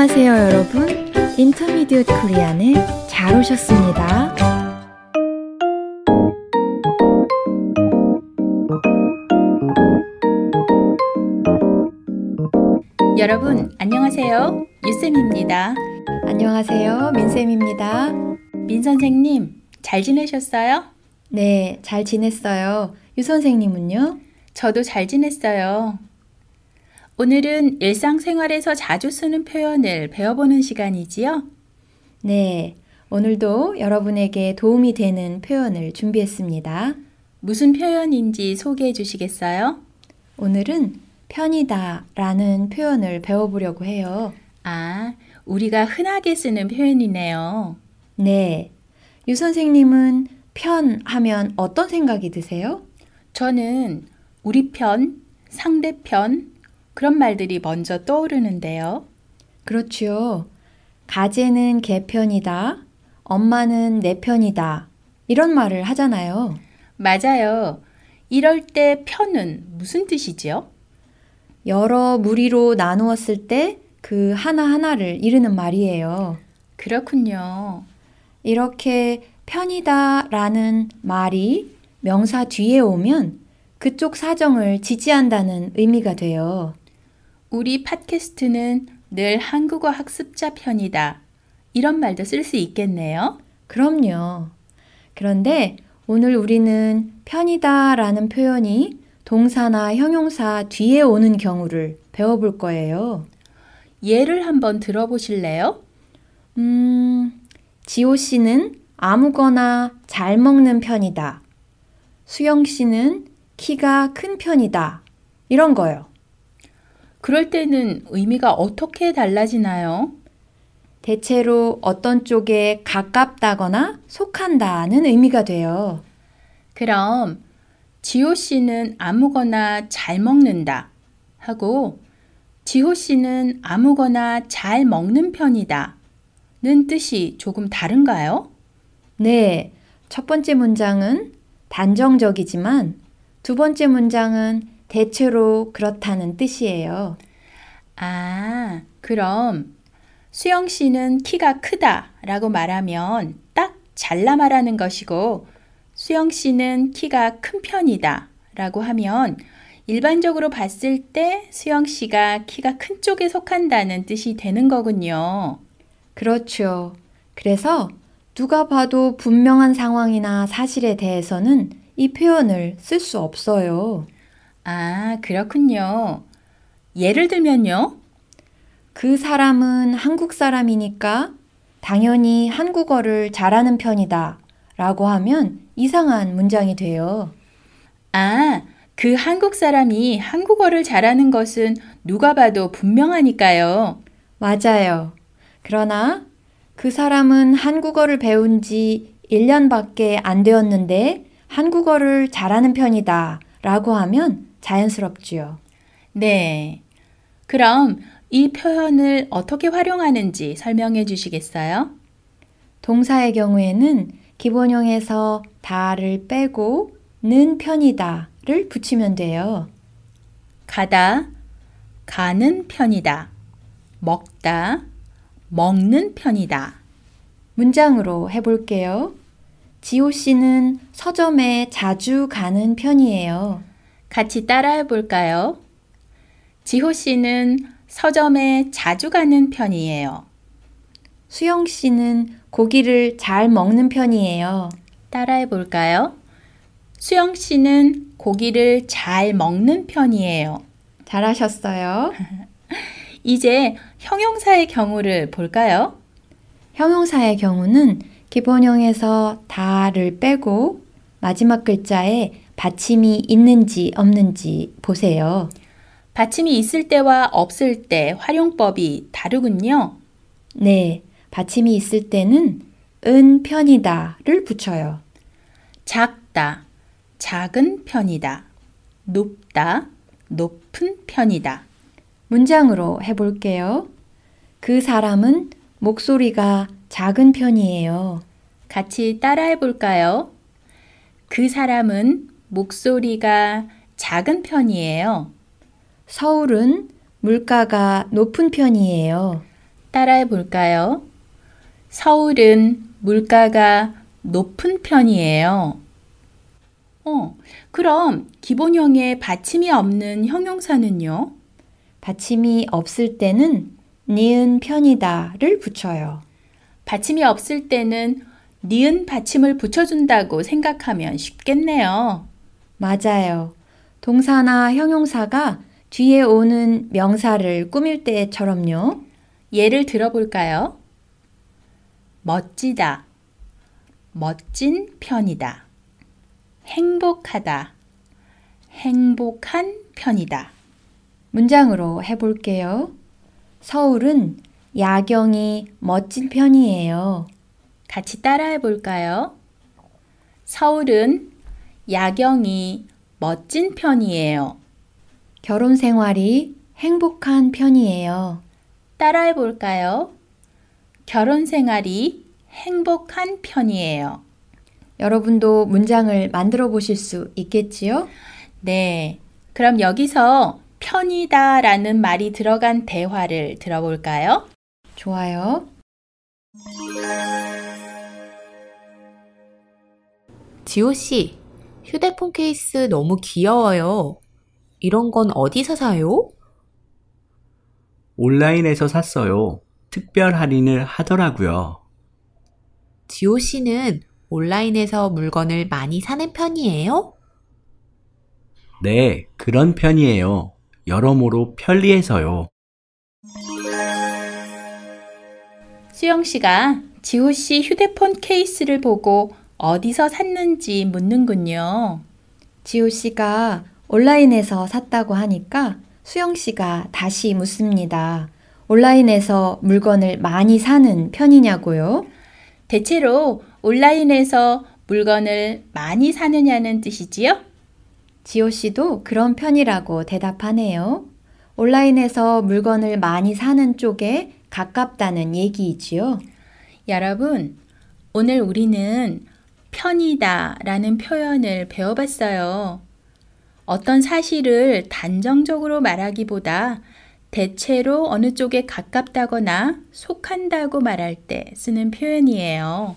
안녕하세요, 여러분. 인터미디엇 코리안에 잘 오셨습니다. 여러분, 안녕하세요. 유쌤입니다. 안녕하세요, 민쌤입니다. 민 선생님, 잘 지내셨어요? 네, 잘 지냈어요. 유 선생님은요? 저도 잘 지냈어요. 오늘은 일상생활에서 자주 쓰는 표현을 배워보는 시간이지요? 네, 오늘도 여러분에게 도움이 되는 표현을 준비했습니다. 무슨 표현인지 소개해 주시겠어요? 오늘은 편이다 라는 표현을 배워보려고 해요. 아, 우리가 흔하게 쓰는 표현이네요. 네. 유 선생님은 편 하면 어떤 생각이 드세요? 저는 우리 편, 상대편, 그런 말들이 먼저 떠오르는데요. 그렇죠. 가재는 개 편이다. 엄마는 내 편이다. 이런 말을 하잖아요. 맞아요. 이럴 때 편은 무슨 뜻이지요? 여러 무리로 나누었을 때 그 하나하나를 이르는 말이에요. 그렇군요. 이렇게 편이다 라는 말이 명사 뒤에 오면 그쪽 사정을 지지한다는 의미가 돼요. 우리 팟캐스트는 늘 한국어 학습자 편이다. 이런 말도 쓸 수 있겠네요. 그럼요. 그런데 오늘 우리는 편이다 라는 표현이 동사나 형용사 뒤에 오는 경우를 배워볼 거예요. 예를 한번 들어보실래요? 음, 지호 씨는 아무거나 잘 먹는 편이다. 수영 씨는 키가 큰 편이다. 이런 거요. 그럴 때는 의미가 어떻게 달라지나요? 대체로 어떤 쪽에 가깝다거나 속한다는 의미가 돼요. 그럼 지호 씨는 아무거나 잘 먹는다 하고 지호 씨는 아무거나 잘 먹는 편이다 는 뜻이 조금 다른가요? 네. 첫 번째 문장은 단정적이지만 두 번째 문장은 대체로 그렇다는 뜻이에요. 아, 그럼 수영 씨는 키가 크다 라고 말하면 딱 잘라 말하는 것이고 수영 씨는 키가 큰 편이다 라고 하면 일반적으로 봤을 때 수영 씨가 키가 큰 쪽에 속한다는 뜻이 되는 거군요. 그렇죠. 그래서 누가 봐도 분명한 상황이나 사실에 대해서는 이 표현을 쓸 수 없어요. 아, 그렇군요. 예를 들면요. 그 사람은 한국 사람이니까 당연히 한국어를 잘하는 편이다 라고 하면 이상한 문장이 돼요. 아, 그 한국 사람이 한국어를 잘하는 것은 누가 봐도 분명하니까요. 맞아요. 그러나 그 사람은 한국어를 배운 지 1년밖에 안 되었는데 한국어를 잘하는 편이다 라고 하면 자연스럽지요. 네. 그럼 이 표현을 어떻게 활용하는지 설명해 주시겠어요? 동사의 경우에는 기본형에서 다를 빼고 는 편이다를 붙이면 돼요. 가다, 가는 편이다. 먹다, 먹는 편이다. 문장으로 해볼게요. 지호 씨는 서점에 자주 가는 편이에요. 같이 따라해 볼까요? 지호 씨는 서점에 자주 가는 편이에요. 수영 씨는 고기를 잘 먹는 편이에요. 따라해 볼까요? 수영 씨는 고기를 잘 먹는 편이에요. 잘하셨어요. 이제 형용사의 경우를 볼까요? 형용사의 경우는 기본형에서 다를 빼고 마지막 글자에 받침이 있는지 없는지 보세요. 받침이 있을 때와 없을 때 활용법이 다르군요. 네, 받침이 있을 때는 은 편이다를 붙여요. 작다, 작은 편이다. 높다, 높은 편이다. 문장으로 해볼게요. 그 사람은 목소리가 작은 편이에요. 같이 따라해 볼까요? 그 사람은 목소리가 작은 편이에요. 서울은 물가가 높은 편이에요. 따라해 볼까요? 서울은 물가가 높은 편이에요. 어, 그럼 기본형에 받침이 없는 형용사는요? 받침이 없을 때는 니은 편이다를 붙여요. 받침이 없을 때는 니은 받침을 붙여준다고 생각하면 쉽겠네요. 맞아요. 동사나 형용사가 뒤에 오는 명사를 꾸밀 때처럼요. 예를 들어볼까요? 멋지다. 멋진 편이다. 행복하다. 행복한 편이다. 문장으로 해볼게요. 서울은 야경이 멋진 편이에요. 같이 따라해 볼까요? 서울은 야경이 멋진 편이에요. 결혼 생활이 행복한 편이에요. 따라해 볼까요? 결혼 생활이 행복한 편이에요. 여러분도 문장을 만들어 보실 수 있겠지요? 네. 그럼 여기서 편이다 라는 말이 들어간 대화를 들어볼까요? 좋아요. 지호 씨, 휴대폰 케이스 너무 귀여워요. 이런 건 어디서 사요? 온라인에서 샀어요. 특별 할인을 하더라고요. 지호 씨는 온라인에서 물건을 많이 사는 편이에요? 네, 그런 편이에요. 여러모로 편리해서요. 수영 씨가 지호 씨 휴대폰 케이스를 보고 어디서 샀는지 묻는군요. 지호 씨가 온라인에서 샀다고 하니까 수영 씨가 다시 묻습니다. 온라인에서 물건을 많이 사는 편이냐고요? 대체로 온라인에서 물건을 많이 사느냐는 뜻이지요? 지호 씨도 그런 편이라고 대답하네요. 온라인에서 물건을 많이 사는 쪽에 가깝다는 얘기이지요. 여러분, 오늘 우리는 편이다 라는 표현을 배워봤어요. 어떤 사실을 단정적으로 말하기보다 대체로 어느 쪽에 가깝다거나 속한다고 말할 때 쓰는 표현이에요.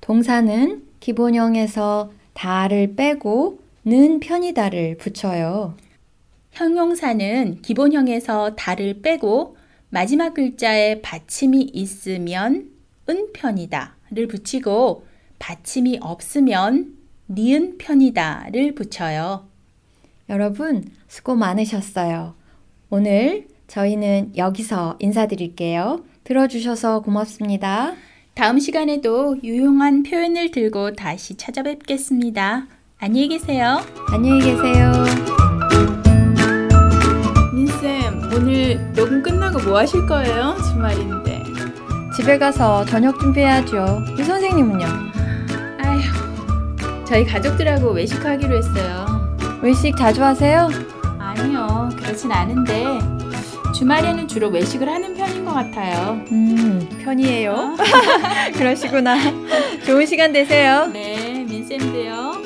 동사는 기본형에서 다를 빼고 는 편이다를 붙여요. 형용사는 기본형에서 다를 빼고 마지막 글자에 받침이 있으면 은 편이다를 붙이고 받침이 없으면 니은 편이다를 붙여요. 여러분, 수고 많으셨어요. 오늘 저희는 여기서 인사드릴게요. 들어주셔서 고맙습니다. 다음 시간에도 유용한 표현을 들고 다시 찾아뵙겠습니다. 안녕히 계세요. 안녕히 계세요. 민쌤, 오늘 녹음 끝나고 뭐 하실 거예요? 주말인데. 집에 가서 저녁 준비해야죠. 이 선생님은요? 저희 가족들하고 외식하기로 했어요. 외식 자주 하세요? 아니요, 그렇진 않은데 주말에는 주로 외식을 하는 편인 것 같아요. 음, 편이에요. 그러시구나. 좋은 시간 되세요. 네, 민쌤도요.